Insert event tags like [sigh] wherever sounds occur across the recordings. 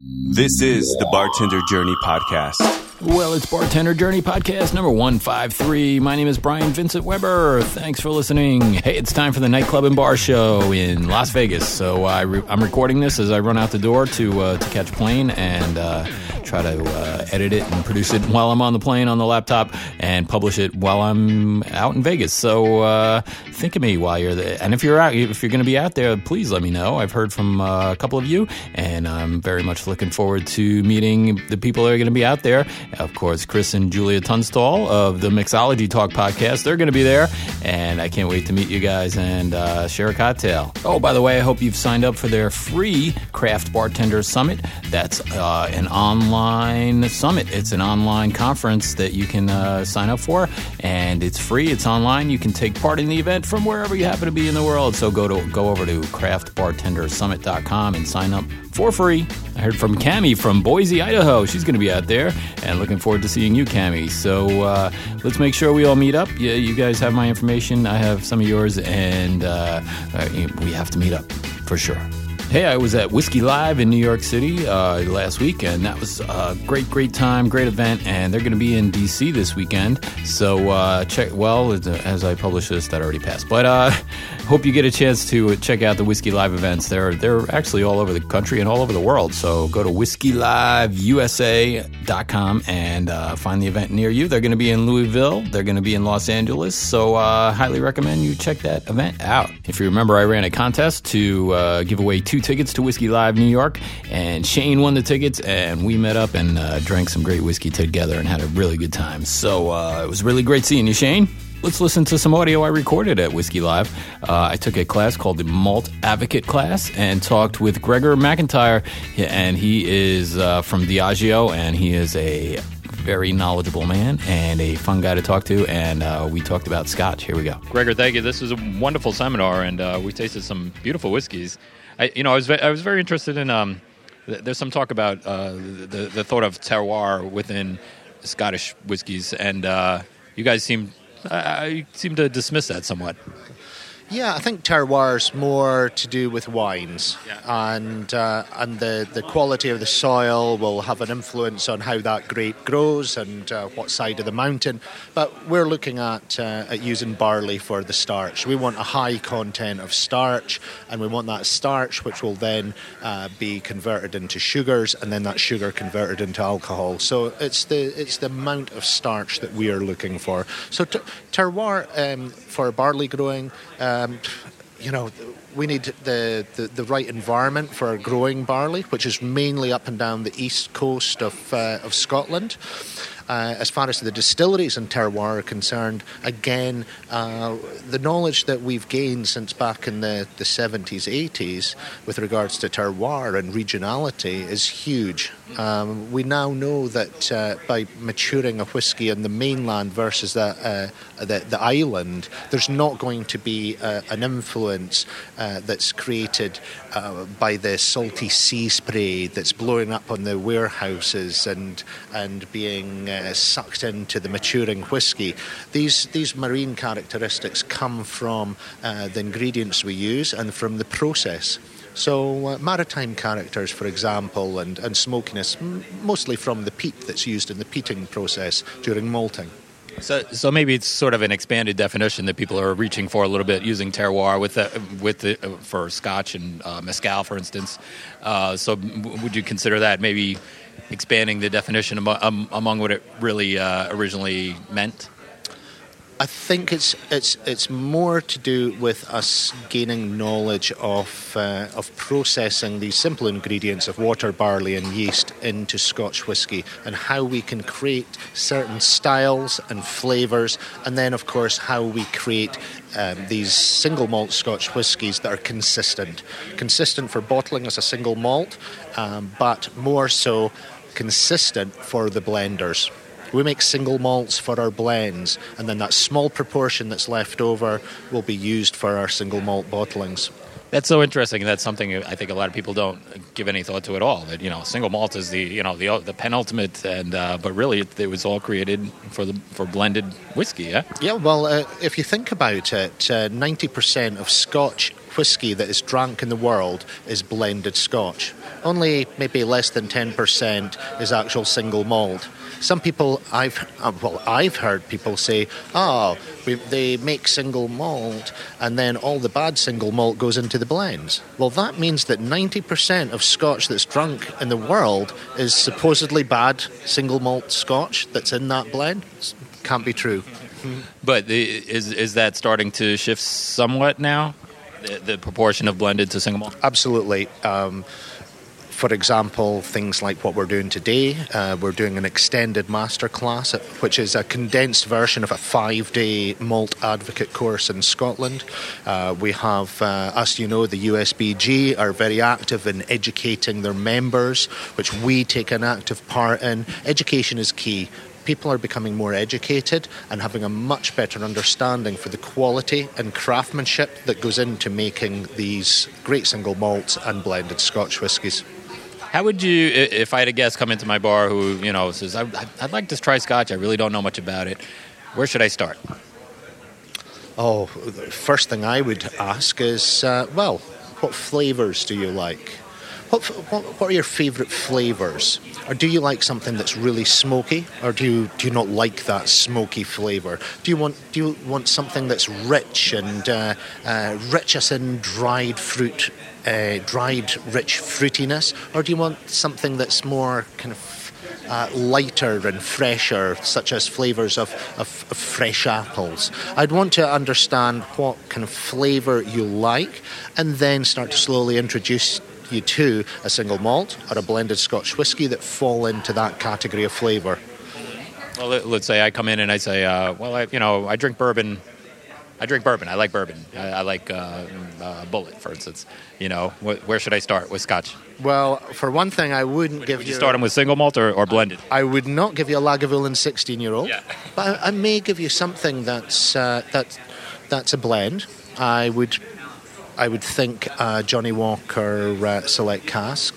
This is the Bartender Journey Podcast. Well, it's Bartender Journey Podcast number 153. My name is Brian Vincent Weber. Thanks for listening. Hey, it's time for the Nightclub and Bar Show in Las Vegas. So I I'm recording this as I run out the door to, uh, to catch a plane and uh, try to uh, edit it and produce it while I'm on the plane on the laptop and publish it while I'm out in Vegas. So uh, think of me while you're there. And if you're out, if you're going to be out there, please let me know. I've heard from uh, a couple of you, and I'm very much looking forward to meeting the people that are going to be out there. Of course, Chris and Julia Tunstall of the Mixology Talk podcast, they're going to be there, and I can't wait to meet you guys and uh, share a cocktail. Oh, by the way, I hope you've signed up for their free Craft Bartender Summit. That's uh, an online summit. It's an online conference that you can uh, sign up for, and it's free. It's online. You can take part in the event from wherever you happen to be in the world. So go to go over to craftbartendersummit.com and sign up for free. I heard from Cami from Boise, Idaho. She's going to be out there, and looking forward to seeing you, Cami. So uh, let's make sure we all meet up. Yeah, you guys have my information. I have some of yours, and uh, we have to meet up for sure. Hey, I was at Whiskey Live in New York City uh, last week, and that was a great, great time, great event. And they're going to be in DC this weekend. So uh, check. Well, as I publish this, that already passed. But uh, [laughs] hope you get a chance to check out the Whiskey Live events. They're they're actually all over the country and all over the world. So go to whiskeyliveusa.com and uh, find the event near you. They're going to be in Louisville. They're going to be in Los Angeles. So uh, highly recommend you check that event out. If you remember, I ran a contest to uh, give away two tickets to Whiskey Live New York, and Shane won the tickets, and we met up and uh, drank some great whiskey together and had a really good time. So uh, it was really great seeing you, Shane. Let's listen to some audio I recorded at Whiskey Live. Uh, I took a class called the Malt Advocate class and talked with Gregor McIntyre, and he is uh, from Diageo, and he is a very knowledgeable man and a fun guy to talk to. And uh, we talked about scotch. Here we go. Gregor, thank you. This was a wonderful seminar, and uh, we tasted some beautiful whiskeys. I, you know, I was ve- I was very interested in. Um, th- there's some talk about uh, the the thought of terroir within Scottish whiskeys, and uh, you guys seem I seem to dismiss that somewhat. Yeah, I think terroir's more to do with wines, yeah. and uh, and the, the quality of the soil will have an influence on how that grape grows and uh, what side of the mountain. But we're looking at uh, at using barley for the starch. We want a high content of starch, and we want that starch which will then uh, be converted into sugars, and then that sugar converted into alcohol. So it's the it's the amount of starch that we are looking for. So t- terroir um, for barley growing. Um, you know, we need the, the, the, right environment for growing barley, which is mainly up and down the east coast of, uh, of Scotland. Uh, as far as the distilleries in terroir are concerned, again, uh, the knowledge that we've gained since back in the, the 70s, 80s with regards to terroir and regionality is huge. Um, we now know that uh, by maturing a whisky in the mainland versus the, uh, the, the, island, there's not going to be uh, an influence uh, that's created by the salty sea spray that's blowing up on the warehouses and, and being uh, sucked into the maturing whisky. These these marine characteristics come from uh, the ingredients we use and from the process. So, uh, maritime characters, for example, and, and smokiness, m- mostly from the peat that's used in the peating process during malting. So, so maybe it's sort of an expanded definition that people are reaching for a little bit, using terroir with the, with the, for Scotch and uh, mezcal, for instance. Uh, so, would you consider that maybe expanding the definition among, um, among what it really uh, originally meant? I think it's it's it's more to do with us gaining knowledge of uh, of processing these simple ingredients of water, barley, and yeast into Scotch whisky, and how we can create certain styles and flavors, and then of course how we create um, these single malt Scotch whiskies that are consistent, consistent for bottling as a single malt, um, but more so consistent for the blenders. We make single malts for our blends, and then that small proportion that's left over will be used for our single malt bottlings. That's so interesting. That's something I think a lot of people don't give any thought to at all. That you know, single malt is the you know the the penultimate, and uh, but really it, it, was all created for the for blended whiskey. Yeah. Yeah. Well, uh, if you think about it, uh, ninety percent of Scotch whisky that is drank in the world is blended Scotch. Only maybe less than 10% is actual single malt. Some people, I've uh, well, I've heard people say, "Oh, we, they make single malt, and then all the bad single malt goes into the blends." Well, that means that 90% of Scotch that's drunk in the world is supposedly bad single malt Scotch that's in that blend. Can't be true. But is is that starting to shift somewhat now? The, the proportion of blended to single malt. Absolutely. Um, for example, things like what we're doing today, uh, we're doing an extended masterclass, uh, which is a condensed version of a five day malt advocate course in Scotland. Uh, we have, uh, as you know, the USBG are very active in educating their members, which we take an active part in. Education is key people are becoming more educated and having a much better understanding for the quality and craftsmanship that goes into making these great single malts and blended Scotch whiskies. How would you, if I had a guest come into my bar who, you know, says, I'd like to try Scotch, I really don't know much about it, where should I start? Oh, the first thing I would ask is, uh, well, what flavours do you like? What, what, what, are your favourite flavours? Or do you like something that's really smoky, or do you do you not like that smoky flavour? Do you want do you want something that's rich and uh, uh, rich as in dried fruit, uh, dried rich fruitiness, or do you want something that's more kind of uh, lighter and fresher, such as flavours of, of, of, fresh apples. I'd want to understand what kind of flavour you like and then start to slowly introduce you to a single malt or a blended Scotch whisky that fall into that category of flavour. Well, let's say I come in and I say, uh, well, I, you know, I drink bourbon. I drink bourbon. I like bourbon. I, I like uh, uh, Bulleit, for instance. You know, wh- where should I start with Scotch? Well, for one thing, I wouldn't would, give would you. you start them with single malt or, or blended? I would not give you a Lagavulin 16 year old, Yeah. but I, I may give you something that's uh, that that's a blend. I would I would think uh, Johnnie Walker uh, Select Cask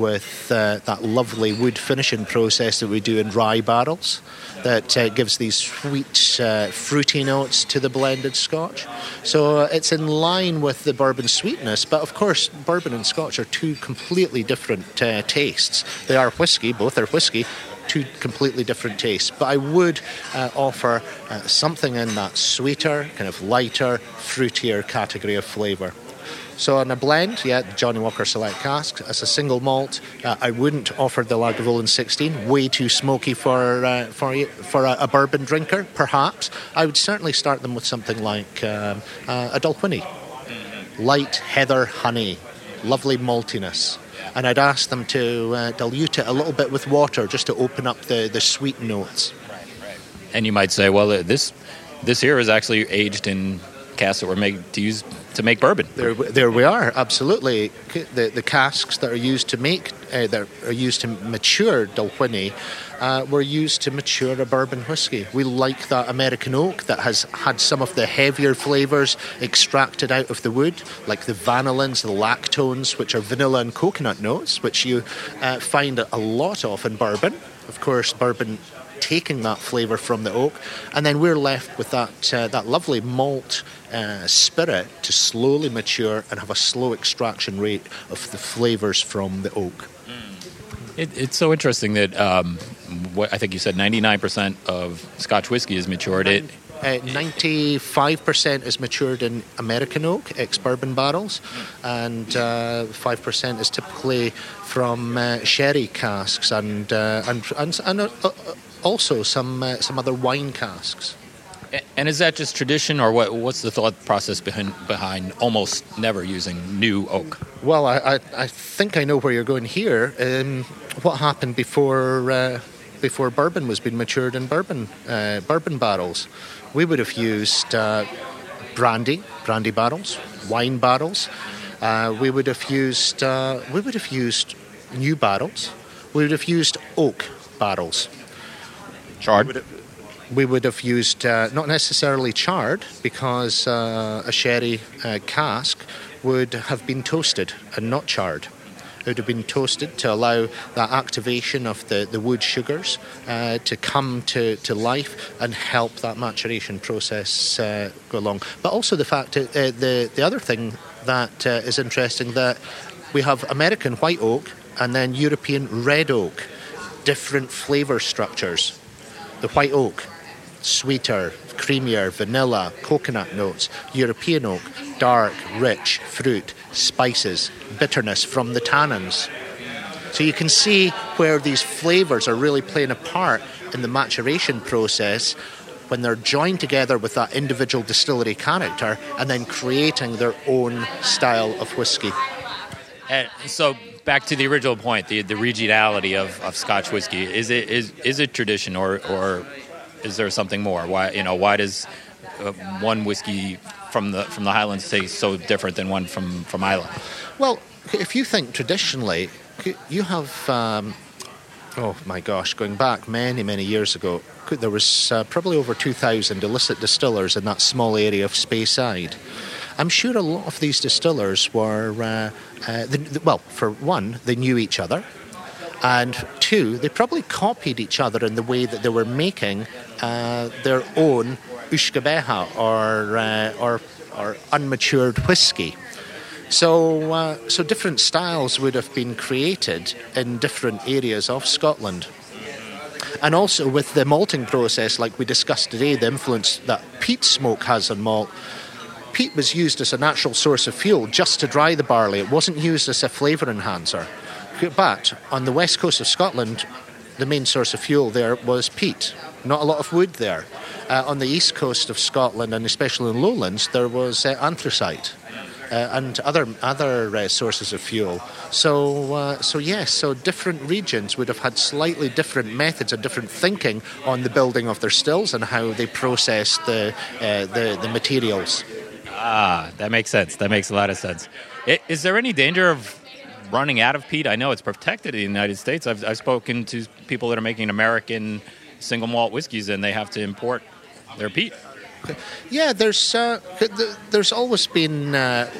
with uh, that lovely wood finishing process that we do in rye barrels that uh, gives these sweet, uh, fruity notes to the blended scotch. So uh, it's in line with the bourbon sweetness, but of course, bourbon and scotch are two completely different uh, tastes. They are whiskey, both are whiskey, two completely different tastes. But I would uh, offer uh, something in that sweeter, kind of lighter, fruitier category of flavour. So on a blend, yeah, Johnnie Walker Select Cask. As a single malt, uh, I wouldn't offer the Lagavulin 16. Way too smoky for uh, for for a, a, bourbon drinker, perhaps. I would certainly start them with something like um, uh, a Dalwhinnie. Light heather honey, lovely maltiness and I'd ask them to uh, dilute it a little bit with water just to open up the, the sweet notes. Right, right. And you might say, well, uh, this this here is actually aged in casks that were made to use to make bourbon. There, there we are. Absolutely, the the casks that are used to make uh, that are used to mature Dalwhinnie uh, were used to mature a bourbon whiskey. We like that American oak that has had some of the heavier flavours extracted out of the wood, like the vanillins, the lactones, which are vanilla and coconut notes, which you uh, find a lot of in bourbon. Of course, bourbon taking that flavour from the oak, and then we're left with that uh, that lovely malt uh, spirit to slowly mature and have a slow extraction rate of the flavours from the oak. It, it's so interesting that um, what I think you said 99% of Scotch whiskey is matured. It, uh, 95% is matured in American oak, ex bourbon barrels, and uh, 5% is typically from uh, sherry casks and, uh, and, and, and uh, also some, uh, some other wine casks. And is that just tradition, or what, what's the thought process behind, behind almost never using new oak? Well, I, I, I think I know where you're going here. Um, what happened before uh, before bourbon was being matured in bourbon uh, bourbon barrels? We would have used uh, brandy, brandy barrels, wine barrels. Uh, we would have used uh, we would have used new barrels. We would have used oak barrels. Charred we would have used uh, not necessarily charred because uh, a sherry uh, cask would have been toasted and not charred. It would have been toasted to allow that activation of the, the wood sugars uh, to come to, to life and help that maturation process uh, go along. But also the fact that uh, the, the other thing that is interesting that we have American white oak and then European red oak, different flavour structures. The white oak, sweeter, creamier, vanilla, coconut notes. European oak, dark, rich, fruit, spices, bitterness from the tannins. So you can see where these flavours are really playing a part in the maturation process when they're joined together with that individual distillery character and then creating their own style of whiskey. And so back to the original point, the, the regionality of, of Scotch whiskey. Is it is is it tradition or or is there something more? Why you know why does uh, one whiskey from the from the Highlands taste so different than one from from Islay? Well, if you think traditionally, you have. Um, oh my gosh, going back many, many years ago, there was uh, probably over 2,000 illicit distillers in that small area of Speyside. I'm sure a lot of these distillers were, uh, uh, the, the, well, for one, they knew each other. And two, they probably copied each other in the way that they were making uh, their own Beatha or, uh, or, or unmatured whiskey. So, uh, so different styles would have been created in different areas of Scotland. And also with the malting process, like we discussed today, the influence that peat smoke has on malt, peat was used as a natural source of fuel just to dry the barley. It wasn't used as a flavour enhancer. But on the west coast of Scotland, the main source of fuel there was peat. Not a lot of wood there. Uh, on the east coast of Scotland and especially in lowlands, there was uh, anthracite. Uh, and other other uh, sources of fuel. So uh, so yes, so different regions would have had slightly different methods and different thinking on the building of their stills and how they processed the uh, the, the materials. Ah, that makes sense. That makes a lot of sense. Is there any danger of running out of peat? I know it's protected in the United States. I've, I've spoken to people that are making American single malt whiskeys, and they have to import their peat. Yeah, there's uh, there's always been uh,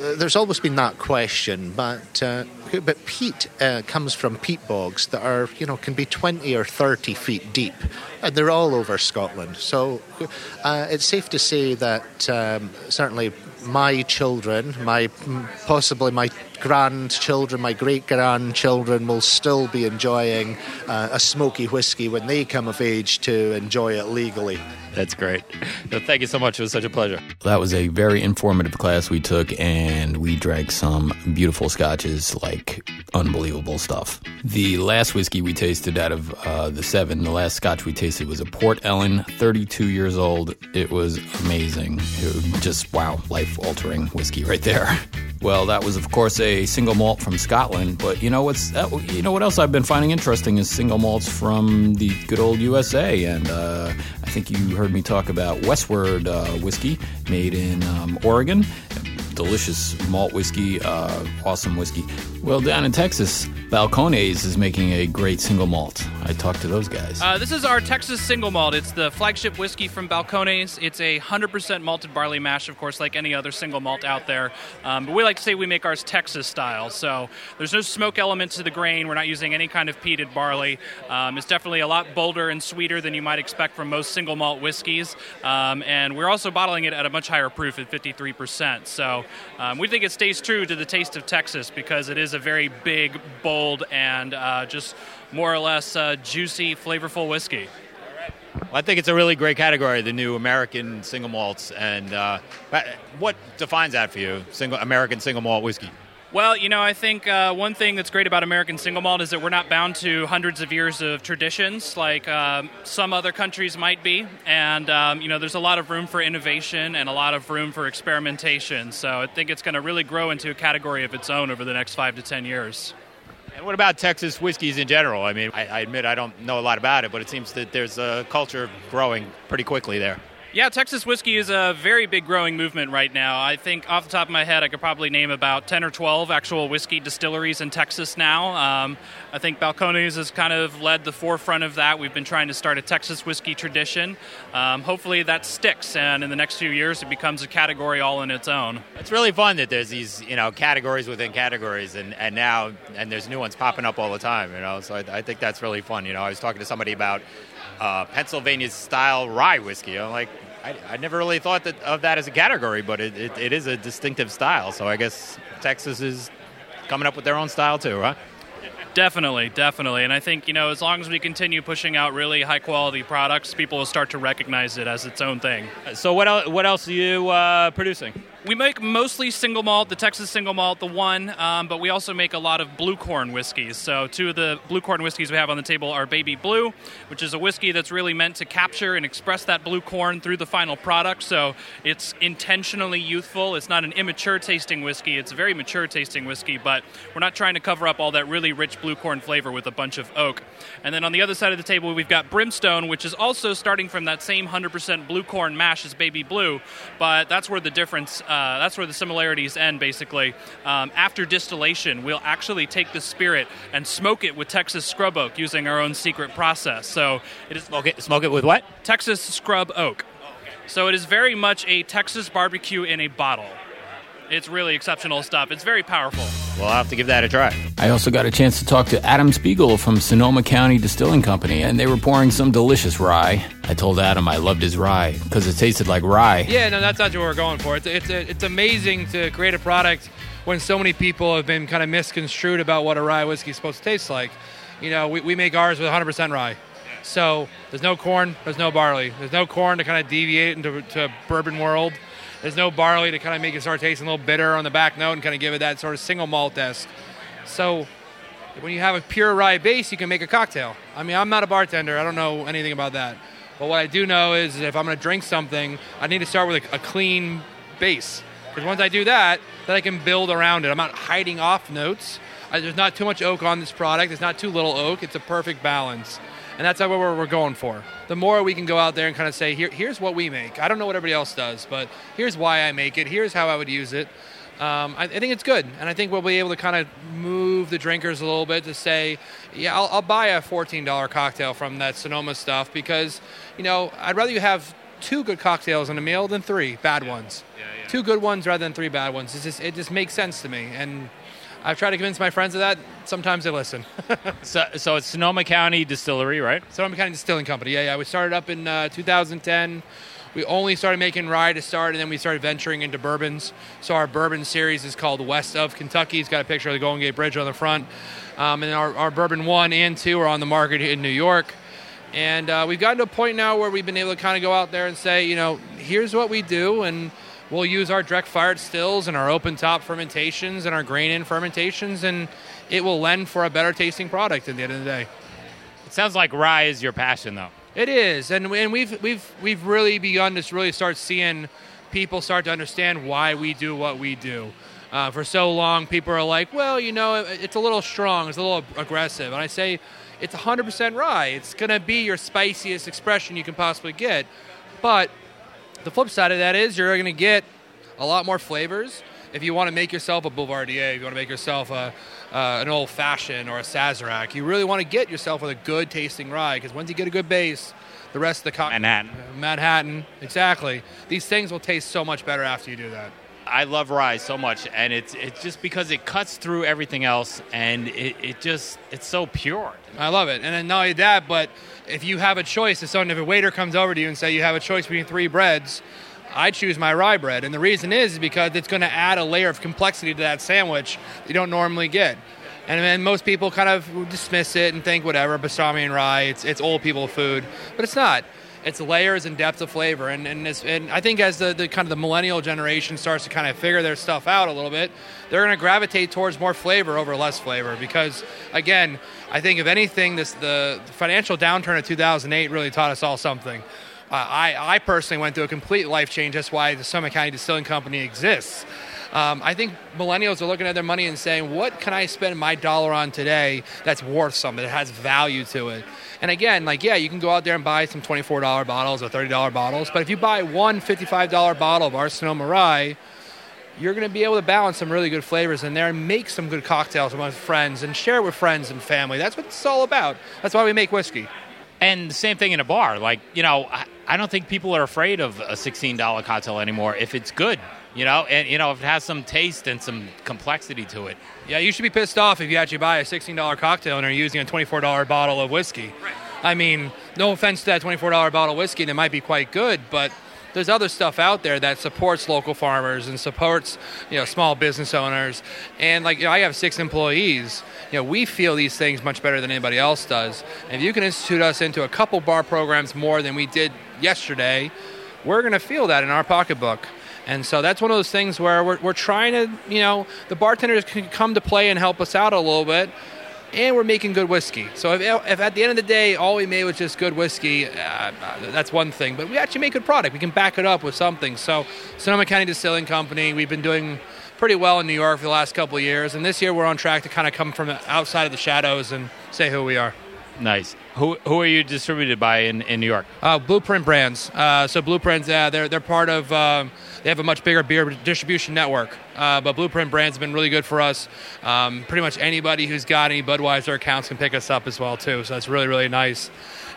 there's always been that question, but uh, but peat uh, comes from peat bogs that are you know can be 20 or 30 feet deep, and they're all over Scotland. So uh, it's safe to say that um, certainly my children, my possibly my grandchildren, my great grandchildren will still be enjoying uh, a smoky whiskey when they come of age to enjoy it legally. That's great. [laughs] thank you so much. It was such a pleasure. That was a very informative class we took, and we drank some beautiful scotches, like unbelievable stuff. The last whiskey we tasted out of uh, the seven, the last scotch we tasted was a Port Ellen, 32 years old. It was amazing. It was just, wow, life altering whiskey right there. [laughs] Well, that was, of course, a single malt from Scotland. But you know what's uh, you know what else I've been finding interesting is single malts from the good old USA, and uh, I think you heard me talk about Westward uh, whiskey made in um, Oregon. Delicious malt whiskey, uh, awesome whiskey. Well, down in Texas, Balcones is making a great single malt. I talked to those guys. Uh, this is our Texas single malt. It's the flagship whiskey from Balcones. It's a 100% malted barley mash, of course, like any other single malt out there. Um, but we like to say we make ours Texas style. So there's no smoke element to the grain. We're not using any kind of peated barley. Um, it's definitely a lot bolder and sweeter than you might expect from most single malt whiskeys. Um, and we're also bottling it at a much higher proof at 53%. So um, we think it stays true to the taste of Texas because it is a very big, bold, and uh, just more or less uh, juicy, flavorful whiskey. Well, I think it's a really great category, the new American single malts. And uh, what defines that for you, single American single malt whiskey? Well, you know, I think uh, one thing that's great about American single malt is that we're not bound to hundreds of years of traditions like um, some other countries might be. And, um, you know, there's a lot of room for innovation and a lot of room for experimentation. So I think it's going to really grow into a category of its own over the next five to ten years. And what about Texas whiskeys in general? I mean, I, I admit I don't know a lot about it, but it seems that there's a culture growing pretty quickly there. Yeah, Texas whiskey is a very big growing movement right now. I think off the top of my head, I could probably name about 10 or 12 actual whiskey distilleries in Texas now. Um, I think Balcones has kind of led the forefront of that. We've been trying to start a Texas whiskey tradition. Um, hopefully that sticks, and in the next few years, it becomes a category all in its own. It's really fun that there's these, you know, categories within categories, and, and now, and there's new ones popping up all the time, you know, so I, I think that's really fun. You know, I was talking to somebody about uh, Pennsylvania style rye whiskey. I'm like, I, I never really thought that, of that as a category, but it, it, it is a distinctive style. So I guess Texas is coming up with their own style too, huh? Definitely, definitely. And I think, you know, as long as we continue pushing out really high quality products, people will start to recognize it as its own thing. So what else, what else are you uh, producing? We make mostly single malt, the Texas single malt, the one, um, but we also make a lot of blue corn whiskeys. So, two of the blue corn whiskeys we have on the table are Baby Blue, which is a whiskey that's really meant to capture and express that blue corn through the final product. So, it's intentionally youthful. It's not an immature tasting whiskey, it's a very mature tasting whiskey, but we're not trying to cover up all that really rich blue corn flavor with a bunch of oak. And then on the other side of the table, we've got Brimstone, which is also starting from that same 100% blue corn mash as Baby Blue, but that's where the difference uh, that's where the similarities end, basically. Um, after distillation, we'll actually take the spirit and smoke it with Texas scrub oak using our own secret process. So it is smoke it, smoke it with what? Texas scrub oak. So it is very much a Texas barbecue in a bottle. It's really exceptional stuff. It's very powerful. We'll have to give that a try. I also got a chance to talk to Adam Spiegel from Sonoma County Distilling Company, and they were pouring some delicious rye. I told Adam I loved his rye because it tasted like rye. Yeah, no, that's not what we're going for. It's it's it's amazing to create a product when so many people have been kind of misconstrued about what a rye whiskey is supposed to taste like. You know, we, we make ours with 100% rye. So there's no corn, there's no barley. There's no corn to kind of deviate into to bourbon world. There's no barley to kind of make it start tasting a little bitter on the back note and kind of give it that sort of single malt esque. So when you have a pure rye base, you can make a cocktail. I mean, I'm not a bartender. I don't know anything about that. But what I do know is if I'm going to drink something, I need to start with a, a clean base. Because once I do that, then I can build around it. I'm not hiding off notes. I, there's not too much oak on this product. There's not too little oak. It's a perfect balance and that's what we're, we're going for. The more we can go out there and kind of say, Here, here's what we make. I don't know what everybody else does, but here's why I make it. Here's how I would use it. Um, I, I, think it's good, and I think we'll be able to kind of move the drinkers a little bit to say, yeah, I'll, I'll buy a $14 cocktail from that Sonoma stuff because, you know, I'd rather you have two good cocktails in a meal than three bad yeah. ones. Yeah, yeah. Two good ones rather than three bad ones. It's just, it just makes sense to me, and I've tried to convince my friends of that. Sometimes they listen. [laughs] so, so it's Sonoma County Distillery, right? Sonoma County Distilling Company. Yeah, yeah. We started up in uh, 2010. We only started making rye to start, and then we started venturing into bourbons. So our bourbon series is called West of Kentucky. It's got a picture of the Golden Gate Bridge on the front. Um, and our, our bourbon one and two are on the market in New York. And uh, we've gotten to a point now where we've been able to kind of go out there and say, you know, here's what we do, and we'll use our direct fired stills and our open top fermentations and our grain in fermentations, and it will lend for a better tasting product at the end of the day. It sounds like rye is your passion, though. It is, and and we've we've we've really begun to really start seeing people start to understand why we do what we do. Uh, for so long, people are like, well, you know, it's a little strong, it's a little aggressive, and I say, it's 100% rye. It's going to be your spiciest expression you can possibly get, but the flip side of that is you're going to get a lot more flavors. If you want to make yourself a Boulevardier, if you want to make yourself a, uh, an old fashioned or a Sazerac, you really want to get yourself with a good tasting rye because once you get a good base, the rest of the cocktail. Manhattan. Manhattan, exactly. These things will taste so much better after you do that. I love rye so much, and it's it's just because it cuts through everything else, and it, it just it's so pure. I love it, and then not only that, but if you have a choice, if someone if a waiter comes over to you and say you have a choice between three breads, I choose my rye bread, and the reason is because it's going to add a layer of complexity to that sandwich you don't normally get. And then most people kind of dismiss it and think whatever pastrami and rye, it's it's old people food, but it's not it's layers and depth of flavor. And and, and I think as the, the kind of the millennial generation starts to kind of figure their stuff out a little bit, they're going to gravitate towards more flavor over less flavor. Because again, I think if anything, this the financial downturn of 2008 really taught us all something. Uh, I, I personally went through a complete life change. That's why the Sonoma County Distilling Company exists. Um, I think millennials are looking at their money and saying, what can I spend my dollar on today that's worth something, that has value to it? And again, like, yeah, you can go out there and buy some $24 bottles or $30 bottles, but if you buy one $55 bottle of Sonoma Rye, you're going to be able to balance some really good flavors in there and make some good cocktails with friends and share it with friends and family. That's what it's all about. That's why we make whiskey. And the same thing in a bar. Like, you know, I, I don't think people are afraid of a $16 cocktail anymore if it's good, you know, and, you know, if it has some taste and some complexity to it. Yeah, you should be pissed off if you actually buy a $16 cocktail and are using a $24 bottle of whiskey. Right. I mean, no offense to that $24 bottle of whiskey, that might be quite good, but there's other stuff out there that supports local farmers and supports you know small business owners. And like you know, I have six employees. You know, we feel these things much better than anybody else does. And if you can institute us into a couple bar programs more than we did yesterday, we're going to feel that in our pocketbook. And so that's one of those things where we're, we're trying to, you know, the bartenders can come to play and help us out a little bit and we're making good whiskey. So if, if, at the end of the day all we made was just good whiskey, uh, that's one thing. But we actually make good product. We can back it up with something. So Sonoma County Distilling Company, we've been doing pretty well in New York for the last couple years, and this year we're on track to kind of come from outside of the shadows and say who we are. Nice. Who who are you distributed by in, in New York? Uh, Blueprint Brands. Uh, so Blueprint's uh, they're they're part of. Um, they have a much bigger beer distribution network, uh, but Blueprint Brands have been really good for us. Um, pretty much anybody who's got any Budweiser accounts can pick us up as well too. So that's really really nice.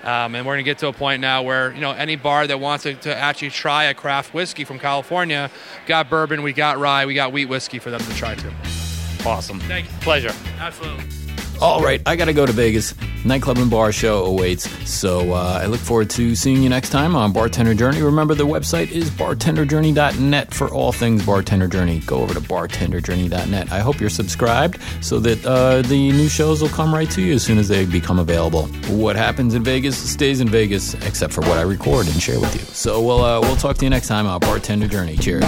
Um, and we're going to get to a point now where you know any bar that wants to, to, actually try a craft whiskey from California, got bourbon, we got rye, we got wheat whiskey for them to try too. Awesome. Thank you. Pleasure. Absolutely. All right, I got to go to Vegas. Nightclub and bar show awaits. So uh, I look forward to seeing you next time on Bartender Journey. Remember, the website is bartenderjourney.net for all things Bartender Journey. Go over to bartenderjourney.net. I hope you're subscribed so that uh, the new shows will come right to you as soon as they become available. What happens in Vegas stays in Vegas, except for what I record and share with you. So we'll uh, we'll talk to you next time on Bartender Journey. Cheers.